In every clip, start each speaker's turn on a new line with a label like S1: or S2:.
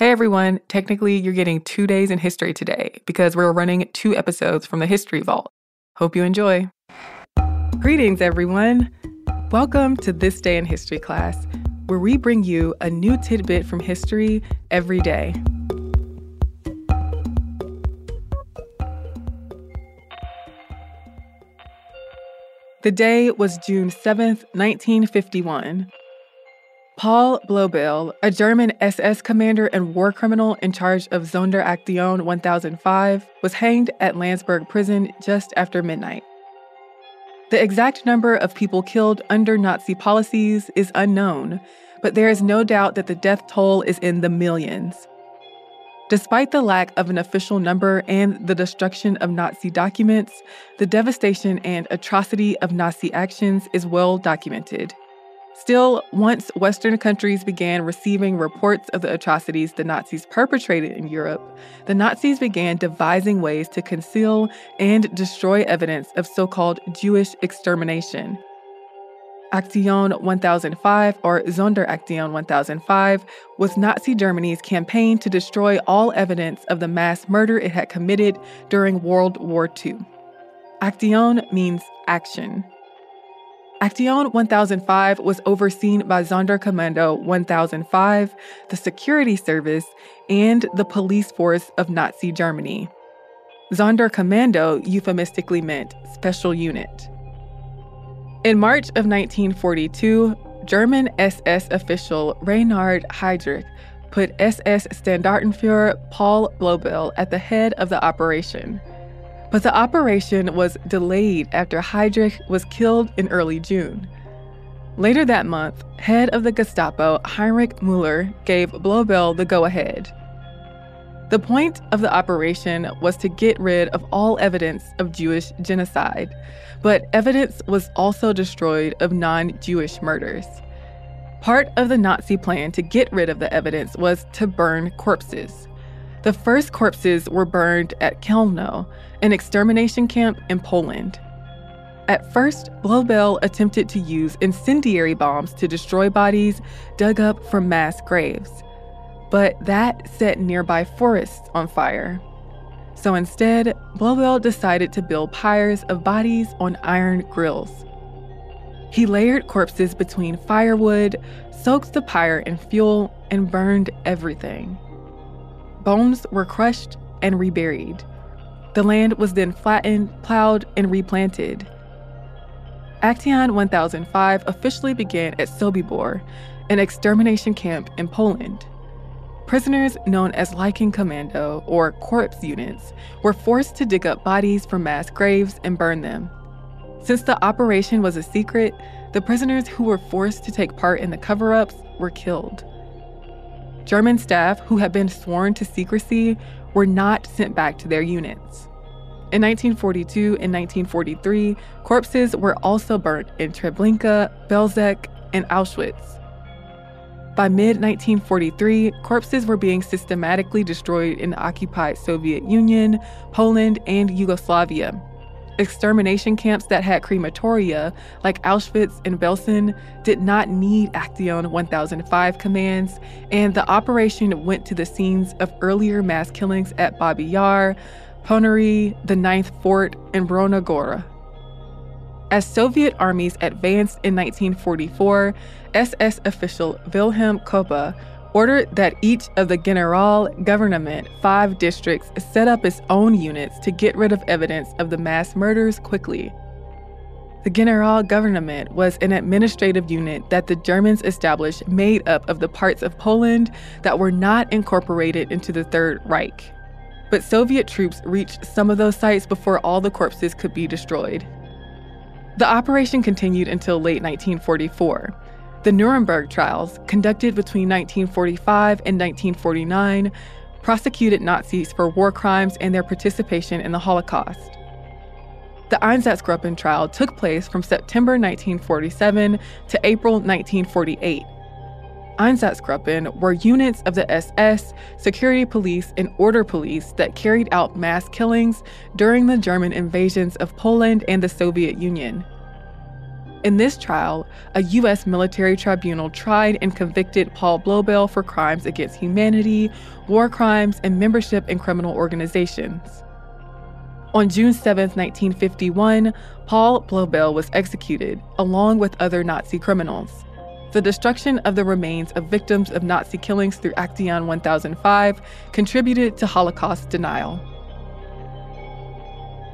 S1: Hey everyone, technically you're getting two days in history today because we're running two episodes from the History Vault. Hope you enjoy. Greetings, everyone. Welcome to This Day in History class, where we bring you a new tidbit from history every day. The day was June 7th, 1951. Paul Blobel, a German SS commander and war criminal in charge of Sonderaktion 1005, was hanged at Landsberg prison just after midnight. The exact number of people killed under Nazi policies is unknown, but there is no doubt that the death toll is in the millions. Despite the lack of an official number and the destruction of Nazi documents, the devastation and atrocity of Nazi actions is well documented. Still, once Western countries began receiving reports of the atrocities the Nazis perpetrated in Europe, the Nazis began devising ways to conceal and destroy evidence of so called Jewish extermination. Aktion 1005, or Sonderaktion 1005, was Nazi Germany's campaign to destroy all evidence of the mass murder it had committed during World War II. Aktion means action. Aktion 1005 was overseen by Sonderkommando 1005, the security service, and the police force of Nazi Germany. Sonderkommando euphemistically meant special unit. In March of 1942, German SS official Reinhard Heydrich put SS Standartenführer Paul Blobel at the head of the operation. But the operation was delayed after Heydrich was killed in early June. Later that month, head of the Gestapo Heinrich Müller gave Blobel the go ahead. The point of the operation was to get rid of all evidence of Jewish genocide, but evidence was also destroyed of non Jewish murders. Part of the Nazi plan to get rid of the evidence was to burn corpses. The first corpses were burned at Chełmno, an extermination camp in Poland. At first, Blobel attempted to use incendiary bombs to destroy bodies dug up from mass graves. But that set nearby forests on fire. So instead, Blobel decided to build pyres of bodies on iron grills. He layered corpses between firewood, soaked the pyre in fuel, and burned everything. Bones were crushed and reburied. The land was then flattened, plowed, and replanted. Action 1005 officially began at Sobibor, an extermination camp in Poland. Prisoners known as Leichenkommando or corpse units were forced to dig up bodies from mass graves and burn them. Since the operation was a secret, the prisoners who were forced to take part in the cover ups were killed. German staff who had been sworn to secrecy were not sent back to their units. In 1942 and 1943, corpses were also burnt in Treblinka, Belzec, and Auschwitz. By mid 1943, corpses were being systematically destroyed in the occupied Soviet Union, Poland, and Yugoslavia. Extermination camps that had crematoria, like Auschwitz and Belsen, did not need Action 1005 commands, and the operation went to the scenes of earlier mass killings at Babi Yar, Ponary, the Ninth Fort, and Brona Gora. As Soviet armies advanced in 1944, SS official Wilhelm Koppe ordered that each of the General Government five districts set up its own units to get rid of evidence of the mass murders quickly. The General Government was an administrative unit that the Germans established made up of the parts of Poland that were not incorporated into the Third Reich. But Soviet troops reached some of those sites before all the corpses could be destroyed. The operation continued until late 1944. The Nuremberg trials, conducted between 1945 and 1949, prosecuted Nazis for war crimes and their participation in the Holocaust. The Einsatzgruppen trial took place from September 1947 to April 1948. Einsatzgruppen were units of the SS, security police, and order police that carried out mass killings during the German invasions of Poland and the Soviet Union. In this trial, a U.S. military tribunal tried and convicted Paul Blobel for crimes against humanity, war crimes, and membership in criminal organizations. On June 7, 1951, Paul Blobel was executed, along with other Nazi criminals. The destruction of the remains of victims of Nazi killings through Action 1005 contributed to Holocaust denial.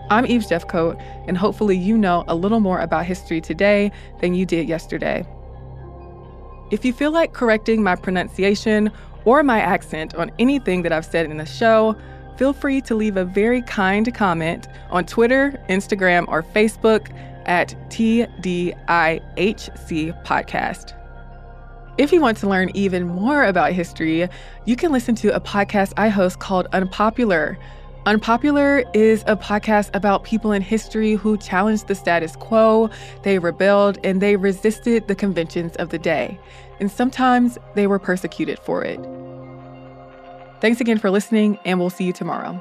S1: I'm Eve Jeffcoat, and hopefully, you know a little more about history today than you did yesterday. If you feel like correcting my pronunciation or my accent on anything that I've said in the show, feel free to leave a very kind comment on Twitter, Instagram, or Facebook at TDIHC Podcast. If you want to learn even more about history, you can listen to a podcast I host called Unpopular Unpopular is a podcast about people in history who challenged the status quo, they rebelled, and they resisted the conventions of the day. And sometimes they were persecuted for it. Thanks again for listening, and we'll see you tomorrow.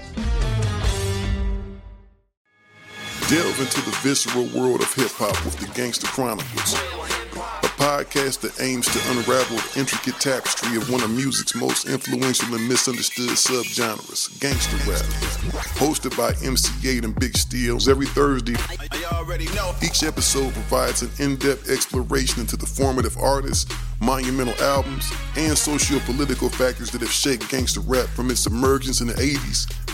S2: Delve into the visceral world of hip hop with the Gangster Chronicles a podcast that aims to unravel the intricate tapestry of one of music's most influential and misunderstood subgenres, gangster rap. Hosted by MC Eiht and Big Steels every Thursday. Each episode provides an in-depth exploration into the formative artists, monumental albums, and socio-political factors that have shaped gangster rap from its emergence in the 80s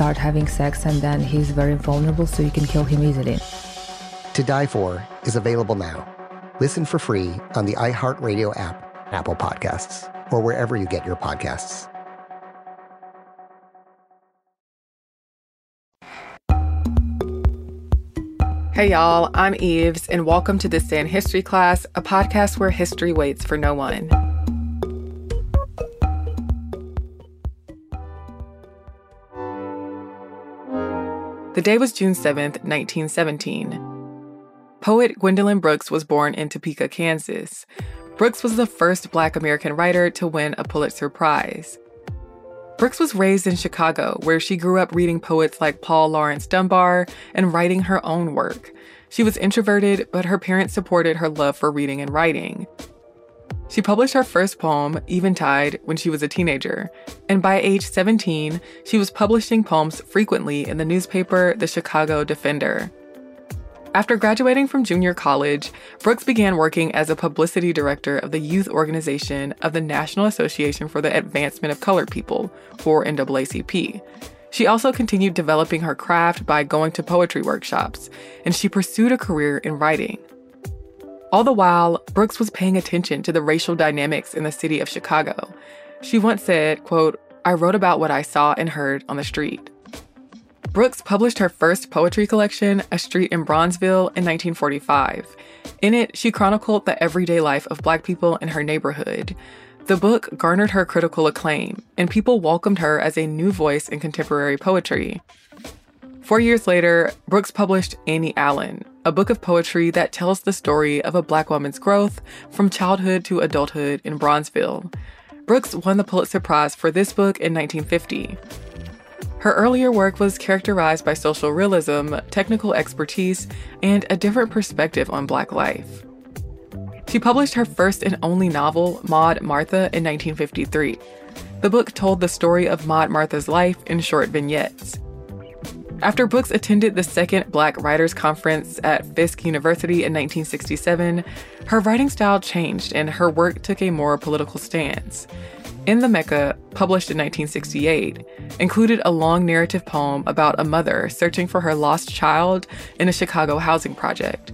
S3: start having sex and then he's very vulnerable so you can kill him easily.
S4: To Die For is available now. Listen for free on the iHeartRadio app, Apple Podcasts, or wherever you get your podcasts.
S1: Hey y'all, I'm Eves, and welcome to This Day in History class, a podcast where history waits for no one. The day was June 7, 1917. Poet Gwendolyn Brooks was born in Topeka, Kansas. Brooks was the first Black American writer to win a Pulitzer Prize. Brooks was raised in Chicago, where she grew up reading poets like Paul Laurence Dunbar and writing her own work. She was introverted, but her parents supported her love for reading and writing. She published her first poem, Eventide, when she was a teenager, and by age 17, she was publishing poems frequently in the newspaper The Chicago Defender. After graduating from junior college, Brooks began working as a publicity director of the youth organization of the National Association for the Advancement of Colored People, or NAACP. She also continued developing her craft by going to poetry workshops, and she pursued a career in writing. All the while, Brooks was paying attention to the racial dynamics in the city of Chicago. She once said, quote, I wrote about what I saw and heard on the street. Brooks published her first poetry collection, A Street in Bronzeville, in 1945. In it, she chronicled the everyday life of Black people in her neighborhood. The book garnered her critical acclaim, and people welcomed her as a new voice in contemporary poetry. Four years later, Brooks published Annie Allen, a book of poetry that tells the story of a black woman's growth from childhood to adulthood in Bronzeville. Brooks won the Pulitzer Prize for this book in 1950. Her earlier work was characterized by social realism, technical expertise, and a different perspective on Black life. She published her first and only novel, Maud Martha, in 1953. The book told the story of Maud Martha's life in short vignettes. After Brooks attended the second Black Writers Conference at Fisk University in 1967, her writing style changed and her work took a more political stance. In the Mecca, published in 1968, included a long narrative poem about a mother searching for her lost child in a Chicago housing project.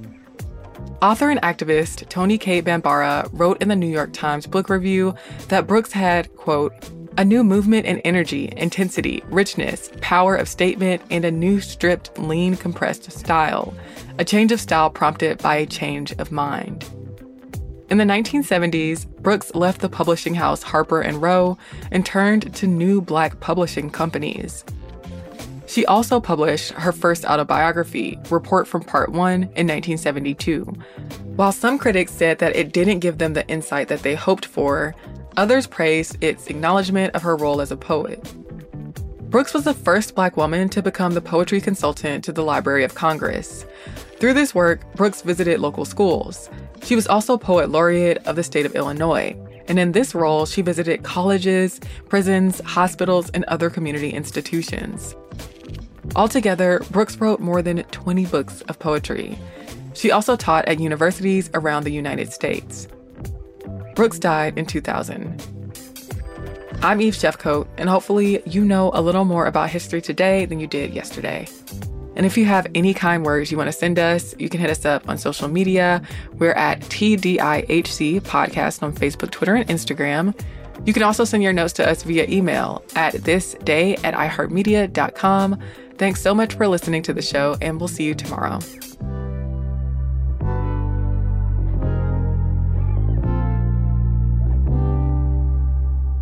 S1: Author and activist Toni Cade Bambara wrote in the New York Times Book Review that Brooks had, quote, a new movement and energy, intensity, richness, power of statement, and a new stripped, lean, compressed style. A change of style prompted by a change of mind. In the 1970s, Brooks left the publishing house Harper and Row and turned to new black publishing companies. She also published her first autobiography, Report from Part 1, in 1972. While some critics said that it didn't give them the insight that they hoped for, Others praised its acknowledgement of her role as a poet. Brooks was the first Black woman to become the poetry consultant to the Library of Congress. Through this work, Brooks visited local schools. She was also poet laureate of the state of Illinois. And in this role, she visited colleges, prisons, hospitals, and other community institutions. Altogether, Brooks wrote more than 20 books of poetry. She also taught at universities around the United States. Brooks died in 2000. I'm Eve Jeffcoat, and hopefully, you know a little more about history today than you did yesterday. And if you have any kind words you want to send us, you can hit us up on social media. We're at TDIHC Podcast on Facebook, Twitter, and Instagram. You can also send your notes to us via email at thisday at iheartmedia.com. Thanks so much for listening to the show, and we'll see you tomorrow.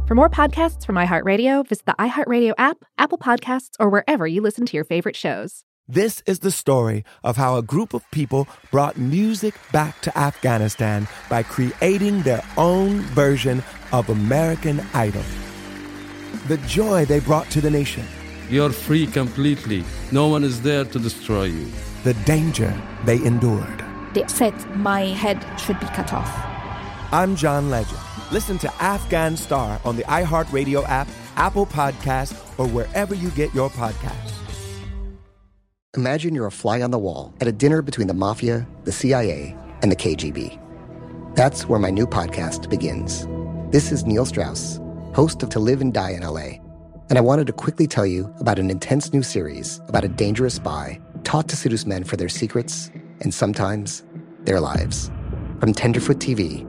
S5: For more podcasts from iHeartRadio, visit the iHeartRadio app, Apple Podcasts, or wherever you listen to your favorite shows.
S6: This is the story of how a group of people brought music back to Afghanistan by creating their own version of American Idol. The joy they brought to the nation.
S7: You're free completely. No one is there to destroy you.
S6: The danger they endured.
S8: They said my head should be cut off.
S6: I'm John Legend. Listen to Afghan Star on the iHeartRadio app, Apple Podcasts, or wherever you get your podcasts.
S4: Imagine you're a fly on the wall at a dinner between the mafia, the CIA, and the KGB. That's where my new podcast begins. This is Neil Strauss, host of To Live and Die in LA. And I wanted to quickly tell you about an intense new series about a dangerous spy taught to seduce men for their secrets and sometimes their lives. From Tenderfoot TV,